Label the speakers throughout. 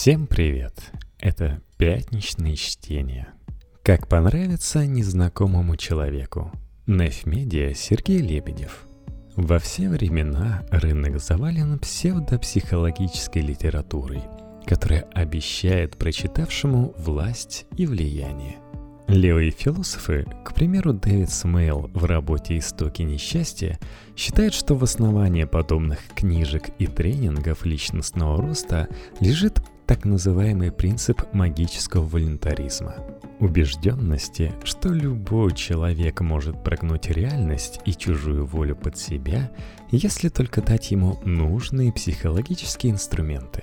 Speaker 1: Всем привет! Это пятничные чтения. Как понравится незнакомому человеку. Неф Медиа Сергей Лебедев. Во все времена рынок завален псевдопсихологической литературой, которая обещает прочитавшему власть и влияние. Левые философы, к примеру Дэвид Смейл в работе «Истоки несчастья», считают, что в основании подобных книжек и тренингов личностного роста лежит так называемый принцип магического волонтаризма. Убежденности, что любой человек может прогнуть реальность и чужую волю под себя, если только дать ему нужные психологические инструменты.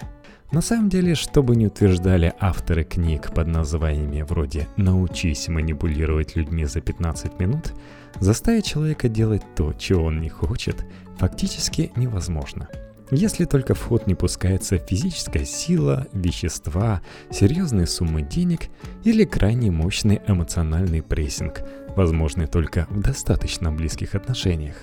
Speaker 1: На самом деле, что бы ни утверждали авторы книг под названиями вроде «Научись манипулировать людьми за 15 минут», заставить человека делать то, чего он не хочет, фактически невозможно – если только в ход не пускается физическая сила, вещества, серьезные суммы денег или крайне мощный эмоциональный прессинг, возможный только в достаточно близких отношениях.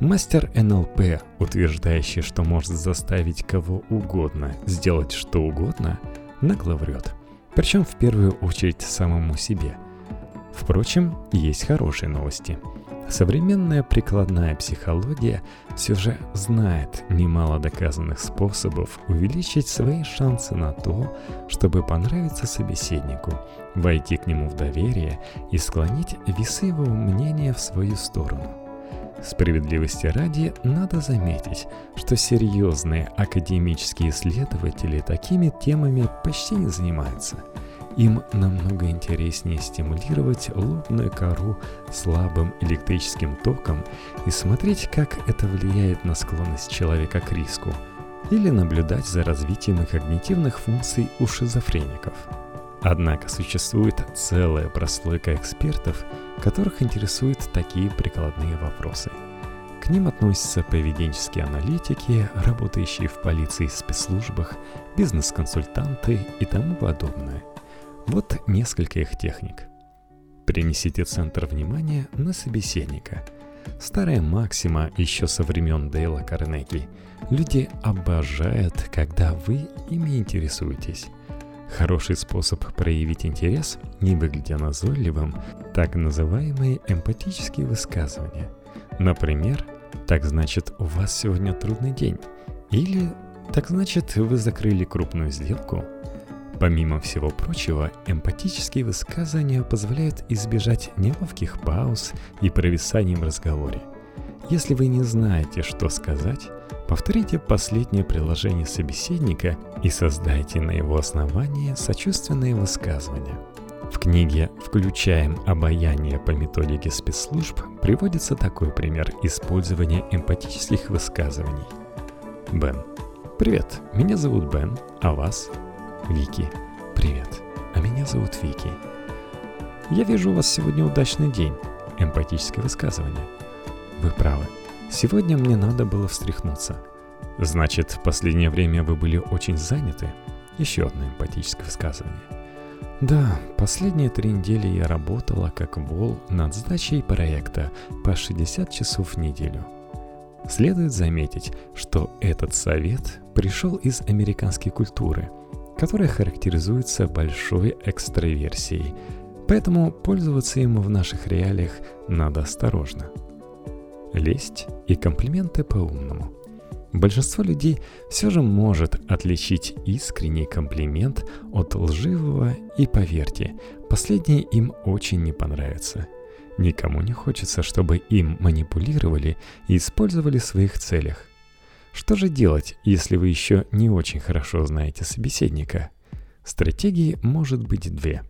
Speaker 1: Мастер НЛП, утверждающий, что может заставить кого угодно сделать что угодно, нагло врет. Причем в первую очередь самому себе. Впрочем, есть хорошие новости – Современная прикладная психология все же знает немало доказанных способов увеличить свои шансы на то, чтобы понравиться собеседнику, войти к нему в доверие и склонить весы его мнения в свою сторону. Справедливости ради надо заметить, что серьезные академические исследователи такими темами почти не занимаются – им намного интереснее стимулировать лобную кору слабым электрическим током и смотреть, как это влияет на склонность человека к риску, или наблюдать за развитием когнитивных функций у шизофреников. Однако существует целая прослойка экспертов, которых интересуют такие прикладные вопросы. К ним относятся поведенческие аналитики, работающие в полиции и спецслужбах, бизнес-консультанты и тому подобное – вот несколько их техник. Принесите центр внимания на собеседника. Старая максима еще со времен Дейла Карнеги. Люди обожают, когда вы ими интересуетесь. Хороший способ проявить интерес, не выглядя назойливым, так называемые эмпатические высказывания. Например, «Так значит, у вас сегодня трудный день» или «Так значит, вы закрыли крупную сделку» Помимо всего прочего, эмпатические высказывания позволяют избежать неловких пауз и провисаний в разговоре. Если вы не знаете, что сказать, повторите последнее приложение собеседника и создайте на его основании сочувственные высказывания. В книге «Включаем обаяние по методике спецслужб» приводится такой пример использования эмпатических высказываний. Бен. Привет, меня зовут Бен, а вас? Вики. Привет, а меня зовут Вики. Я вижу у вас сегодня удачный день. Эмпатическое высказывание. Вы правы. Сегодня мне надо было встряхнуться. Значит, в последнее время вы были очень заняты? Еще одно эмпатическое высказывание. Да, последние три недели я работала как вол над сдачей проекта по 60 часов в неделю. Следует заметить, что этот совет пришел из американской культуры – которая характеризуется большой экстраверсией, поэтому пользоваться им в наших реалиях надо осторожно. Лесть и комплименты по-умному. Большинство людей все же может отличить искренний комплимент от лживого, и поверьте, последнее им очень не понравится. Никому не хочется, чтобы им манипулировали и использовали в своих целях. Что же делать, если вы еще не очень хорошо знаете собеседника? Стратегии может быть две.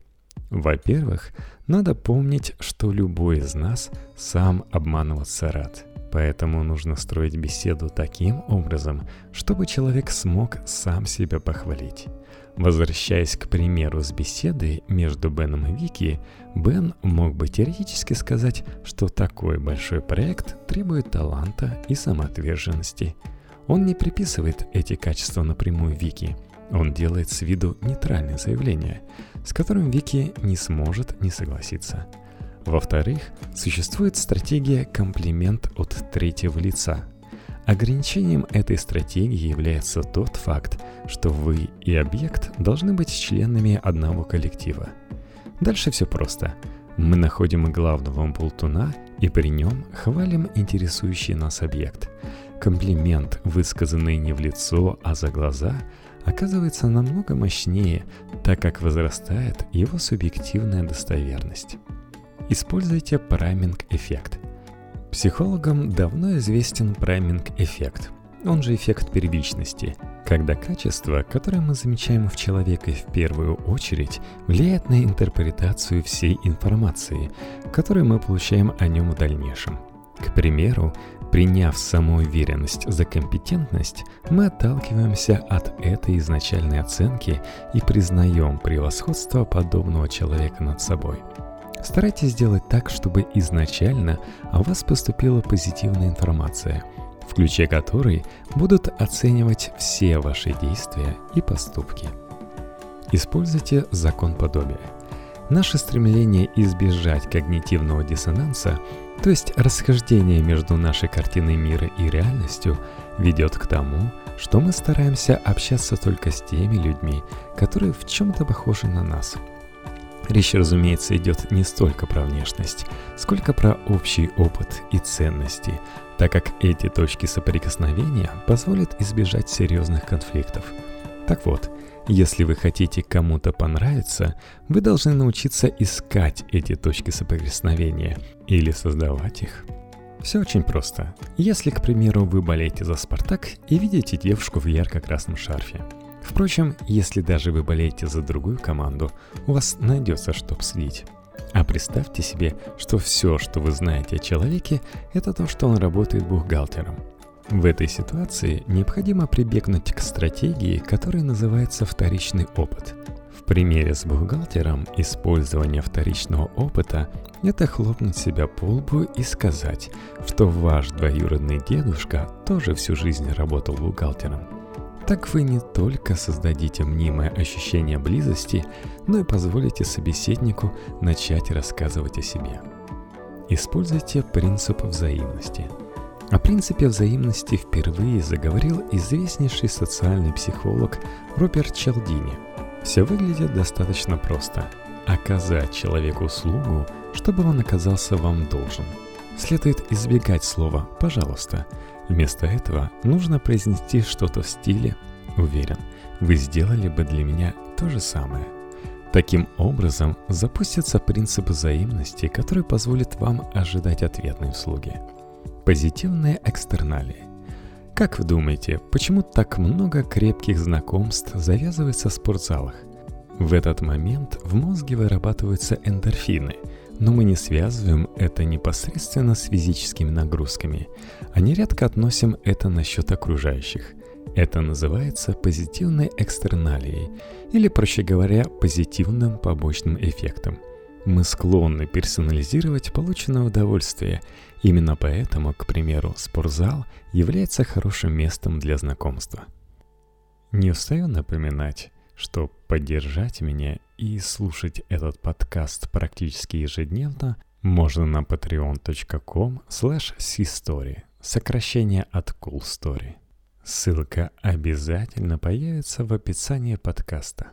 Speaker 1: Во-первых, надо помнить, что любой из нас сам обманываться рад. Поэтому нужно строить беседу таким образом, чтобы человек смог сам себя похвалить. Возвращаясь к примеру с беседой между Беном и Вики, Бен мог бы теоретически сказать, что такой большой проект требует таланта и самоотверженности – он не приписывает эти качества напрямую Вики. Он делает с виду нейтральное заявление, с которым Вики не сможет не согласиться. Во-вторых, существует стратегия комплимент от третьего лица. Ограничением этой стратегии является тот факт, что вы и объект должны быть членами одного коллектива. Дальше все просто. Мы находим главного болтуна и при нем хвалим интересующий нас объект. Комплимент, высказанный не в лицо, а за глаза, оказывается намного мощнее, так как возрастает его субъективная достоверность. Используйте прайминг-эффект. Психологам давно известен прайминг-эффект, он же эффект первичности, когда качество, которое мы замечаем в человеке в первую очередь, влияет на интерпретацию всей информации, которую мы получаем о нем в дальнейшем. К примеру, приняв самоуверенность за компетентность, мы отталкиваемся от этой изначальной оценки и признаем превосходство подобного человека над собой – Старайтесь сделать так, чтобы изначально о вас поступила позитивная информация, в ключе которой будут оценивать все ваши действия и поступки. Используйте закон подобия. Наше стремление избежать когнитивного диссонанса, то есть расхождения между нашей картиной мира и реальностью, ведет к тому, что мы стараемся общаться только с теми людьми, которые в чем-то похожи на нас – Речь, разумеется, идет не столько про внешность, сколько про общий опыт и ценности, так как эти точки соприкосновения позволят избежать серьезных конфликтов. Так вот, если вы хотите кому-то понравиться, вы должны научиться искать эти точки соприкосновения или создавать их. Все очень просто. Если, к примеру, вы болеете за «Спартак» и видите девушку в ярко-красном шарфе – Впрочем, если даже вы болеете за другую команду, у вас найдется что обсудить. А представьте себе, что все, что вы знаете о человеке, это то, что он работает бухгалтером. В этой ситуации необходимо прибегнуть к стратегии, которая называется вторичный опыт. В примере с бухгалтером использование вторичного опыта – это хлопнуть себя по лбу и сказать, что ваш двоюродный дедушка тоже всю жизнь работал бухгалтером – так вы не только создадите мнимое ощущение близости, но и позволите собеседнику начать рассказывать о себе. Используйте принцип взаимности. О принципе взаимности впервые заговорил известнейший социальный психолог Роберт Челдини. Все выглядит достаточно просто. Оказать человеку услугу, чтобы он оказался вам должен. Следует избегать слова «пожалуйста», Вместо этого нужно произнести что-то в стиле «Уверен, вы сделали бы для меня то же самое». Таким образом запустится принцип взаимности, который позволит вам ожидать ответной услуги. Позитивные экстерналии. Как вы думаете, почему так много крепких знакомств завязывается в спортзалах? В этот момент в мозге вырабатываются эндорфины – но мы не связываем это непосредственно с физическими нагрузками, а нередко относим это насчет окружающих. Это называется позитивной экстерналией, или, проще говоря, позитивным побочным эффектом. Мы склонны персонализировать полученное удовольствие. Именно поэтому, к примеру, спортзал является хорошим местом для знакомства. Не устаю напоминать, что поддержать меня и слушать этот подкаст практически ежедневно можно на patreon.com slash сокращение от cool story. Ссылка обязательно появится в описании подкаста.